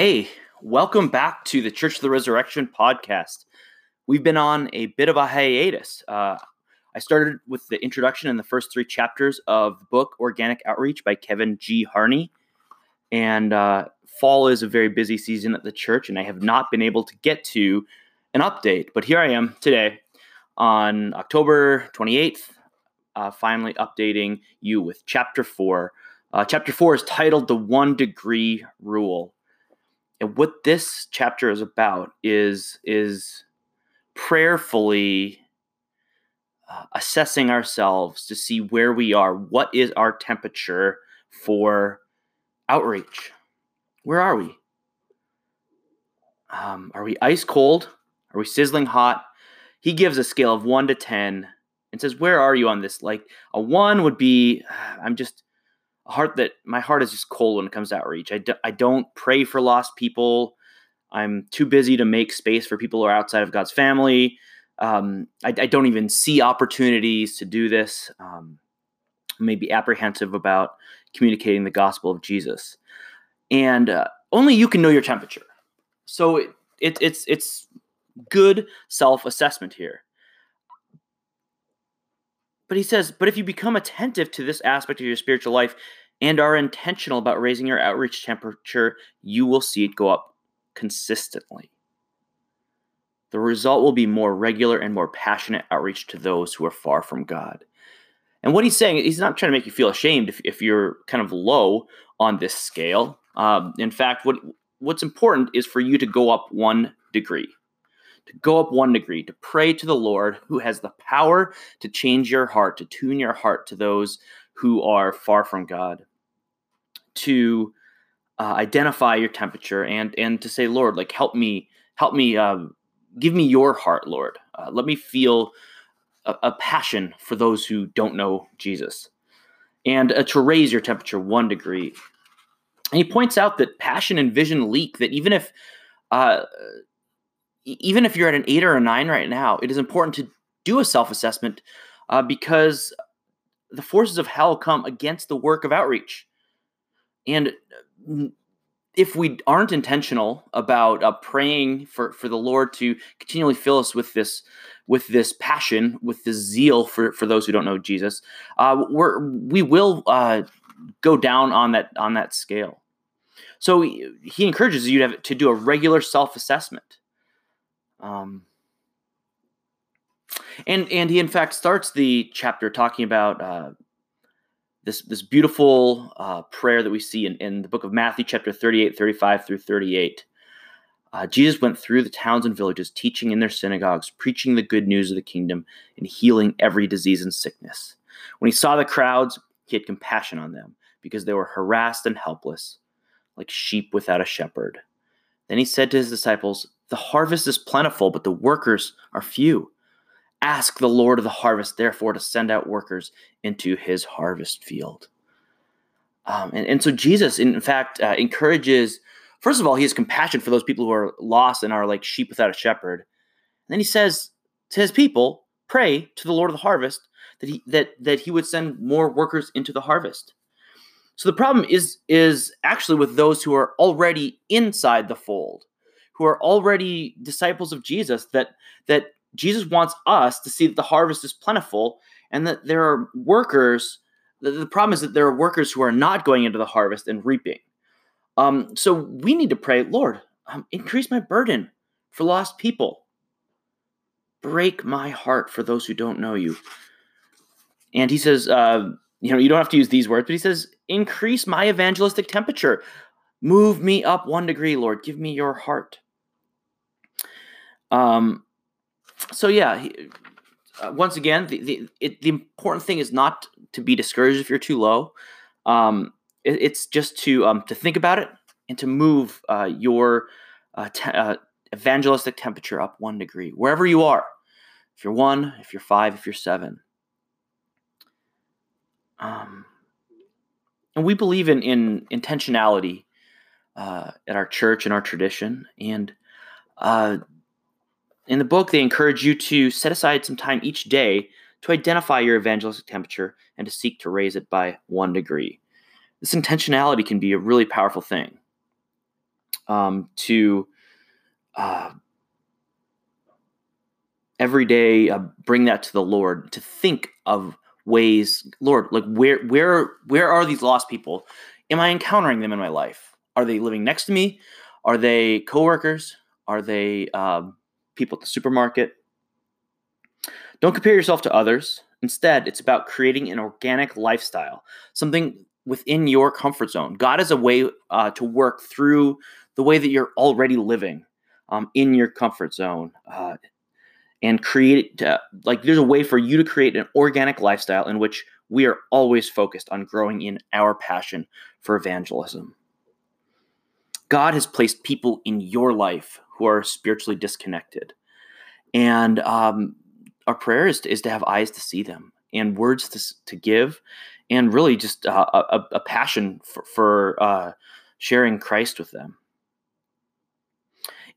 Hey, welcome back to the Church of the Resurrection podcast. We've been on a bit of a hiatus. Uh, I started with the introduction in the first three chapters of the book Organic Outreach by Kevin G. Harney. And uh, fall is a very busy season at the church, and I have not been able to get to an update. But here I am today on October 28th, uh, finally updating you with chapter four. Uh, chapter four is titled The One Degree Rule. And what this chapter is about is, is prayerfully uh, assessing ourselves to see where we are. What is our temperature for outreach? Where are we? Um, are we ice cold? Are we sizzling hot? He gives a scale of one to 10 and says, Where are you on this? Like a one would be, I'm just heart that my heart is just cold when it comes to outreach. I, do, I don't pray for lost people. I'm too busy to make space for people who are outside of God's family. Um, I, I, don't even see opportunities to do this. Um, maybe apprehensive about communicating the gospel of Jesus, and uh, only you can know your temperature. So it, it, it's it's good self assessment here. But he says, but if you become attentive to this aspect of your spiritual life and are intentional about raising your outreach temperature, you will see it go up consistently. The result will be more regular and more passionate outreach to those who are far from God. And what he's saying, he's not trying to make you feel ashamed if, if you're kind of low on this scale. Um, in fact, what what's important is for you to go up one degree to go up one degree, to pray to the Lord who has the power to change your heart, to tune your heart to those who are far from God, to uh, identify your temperature and and to say, Lord, like help me, help me, uh, give me your heart, Lord. Uh, let me feel a, a, passion for those who don't know Jesus, and uh, to raise your temperature one degree. And he points out that passion and vision leak. That even if uh, even if you're at an eight or a nine right now, it is important to do a self assessment uh, because the forces of hell come against the work of outreach. And uh, if we aren't intentional about uh, praying for, for the Lord to continually fill us with this with this passion, with this zeal for, for those who don't know Jesus, uh, we're, we will uh, go down on that on that scale. So he, encourages you to, have, to do a regular self assessment. Um, and and he in fact starts the chapter talking about uh, this this beautiful uh, prayer that we see in, in the book of Matthew chapter 38, 35 through 38. Uh, Jesus went through the towns and villages, teaching in their synagogues, preaching the good news of the kingdom, and healing every disease and sickness. When he saw the crowds, he had compassion on them because they were harassed and helpless, like sheep without a shepherd. Then he said to his disciples, The harvest is plentiful, but the workers are few. Ask the Lord of the harvest, therefore, to send out workers into his harvest field. Um, and, and so Jesus, in fact, uh, encourages, first of all, he has compassion for those people who are lost and are like sheep without a shepherd. And then he says to his people, pray to the Lord of the harvest that he, that, that he would send more workers into the harvest. So the problem is is actually with those who are already inside the fold, who are already disciples of Jesus that that Jesus wants us to see that the harvest is plentiful and that there are workers the, problem is that there are workers who are not going into the harvest and reaping. Um, so we need to pray, Lord, um, increase my burden for lost people. Break my heart for those who don't know you. And he says, uh, you know, you don't have to use these words, but he says, increase my evangelistic temperature. Move me up one degree, Lord. Give me your heart. Um, so yeah, he, uh, once again, the the, it, the important thing is not to be discouraged if you're too low. Um, it, it's just to um, to think about it and to move uh, your uh, te- uh, evangelistic temperature up one degree wherever you are. If you're one, if you're five, if you're seven. Um, and we believe in, in intentionality uh, at our church and our tradition. And uh, in the book, they encourage you to set aside some time each day to identify your evangelistic temperature and to seek to raise it by one degree. This intentionality can be a really powerful thing. um, to uh, every day uh, bring that to the Lord, to think of ways, Lord, like where where where are these lost people? Am I encountering them in my life? Are they living next to me? Are they coworkers? Are they um, people at the supermarket? Don't compare yourself to others. Instead, it's about creating an organic lifestyle, something within your comfort zone. God is a way uh, to work through the way that you're already living um, in your comfort zone. Uh, and create uh, like there's a way for you to create an organic lifestyle in which we are always focused on growing in our passion for evangelism. God has placed people in your life who are spiritually disconnected. And um, our prayer is to, is to have eyes to see them and words to, to give, and really just uh, a, a, passion for, for uh, sharing Christ with them.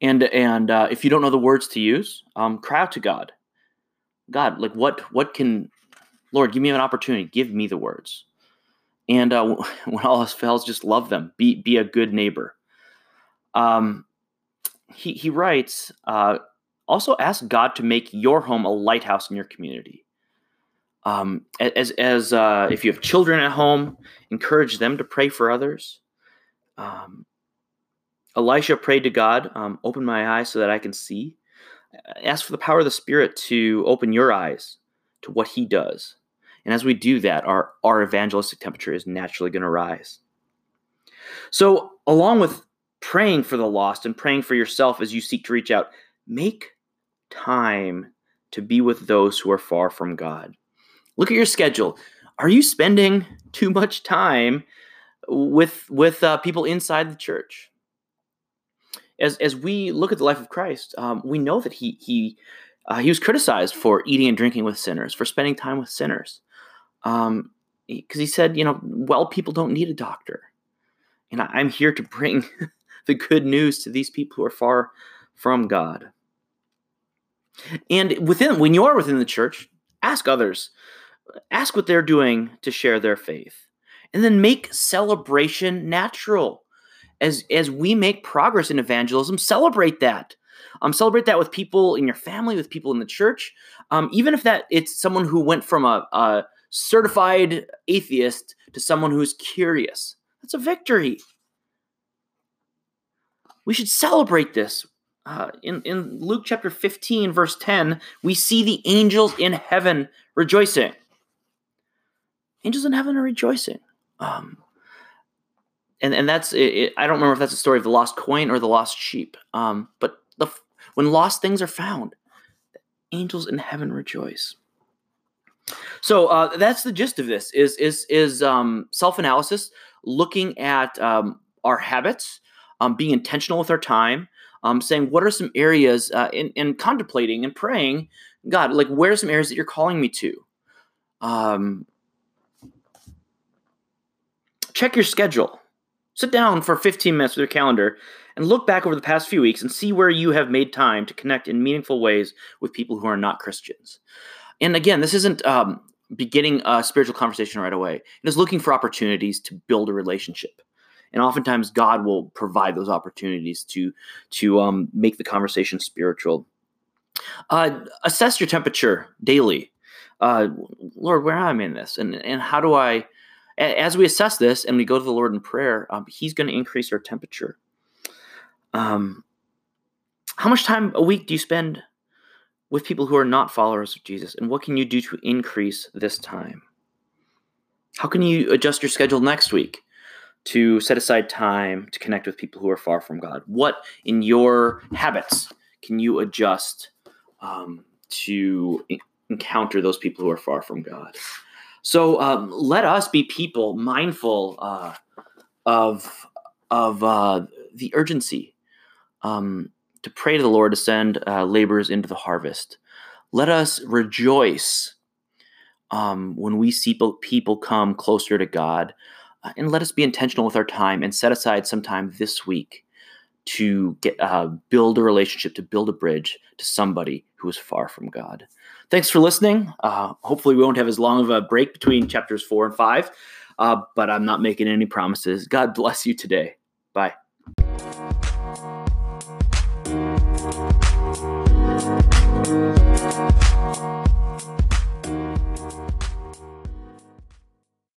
And and uh, if you don't know the words to use, um, cry out to God. God, like what what can Lord give me an opportunity? Give me the words. And uh, when all else fails, just love them. Be be a good neighbor. Um, he he writes. Uh, also, ask God to make your home a lighthouse in your community. Um, as as uh, if you have children at home, encourage them to pray for others. Um, Elisha prayed to God, um, open my eyes so that I can see. Ask for the power of the Spirit to open your eyes to what He does. And as we do that, our, our evangelistic temperature is naturally going to rise. So, along with praying for the lost and praying for yourself as you seek to reach out, make time to be with those who are far from God. Look at your schedule. Are you spending too much time with with uh, people inside the church? as as we look at the life of Christ, um, we know that he he uh, he was criticized for eating and drinking with sinners, for spending time with sinners, because um, he, he, said, you know, well, people don't need a doctor, and I, I'm here to bring the good news to these people who are far from God. And within when you are within the church, ask others, ask what they're doing to share their faith, and then make celebration natural as as we make progress in evangelism, celebrate that. Um, celebrate that with people in your family, with people in the church, um, even if that it's someone who went from a, a certified atheist to someone who's curious. That's a victory. We should celebrate this. Uh, in, in Luke chapter 15, verse 10, we see the angels in heaven rejoicing. Angels in heaven are rejoicing. Um, and and that's it, it, I don't remember if that's a story of the lost coin or the lost sheep. Um, but the when lost things are found, angels in heaven rejoice. So uh, that's the gist of this: is is is um, self analysis, looking at um, our habits, um, being intentional with our time, um, saying what are some areas, uh, in contemplating and praying, God, like where are some areas that you're calling me to? Um, check your schedule. Sit down for 15 minutes with your calendar and look back over the past few weeks and see where you have made time to connect in meaningful ways with people who are not Christians. And again, this isn't um, beginning a spiritual conversation right away. It is looking for opportunities to build a relationship. And oftentimes, God will provide those opportunities to to um, make the conversation spiritual. Uh, assess your temperature daily. Uh, Lord, where am I in this? And and how do I as we assess this and we go to the Lord in prayer, um, He's going to increase our temperature. Um, how much time a week do you spend with people who are not followers of Jesus? And what can you do to increase this time? How can you adjust your schedule next week to set aside time to connect with people who are far from God? What in your habits can you adjust um, to encounter those people who are far from God? So um, let us be people mindful uh, of of uh, the urgency um, to pray to the Lord to send uh, laborers into the harvest. Let us rejoice um, when we see people come closer to God, and let us be intentional with our time and set aside some time this week to get uh, build a relationship, to build a bridge to somebody who is far from God. Thanks for listening. Uh, hopefully, we won't have as long of a break between chapters four and five, uh, but I'm not making any promises. God bless you today. Bye.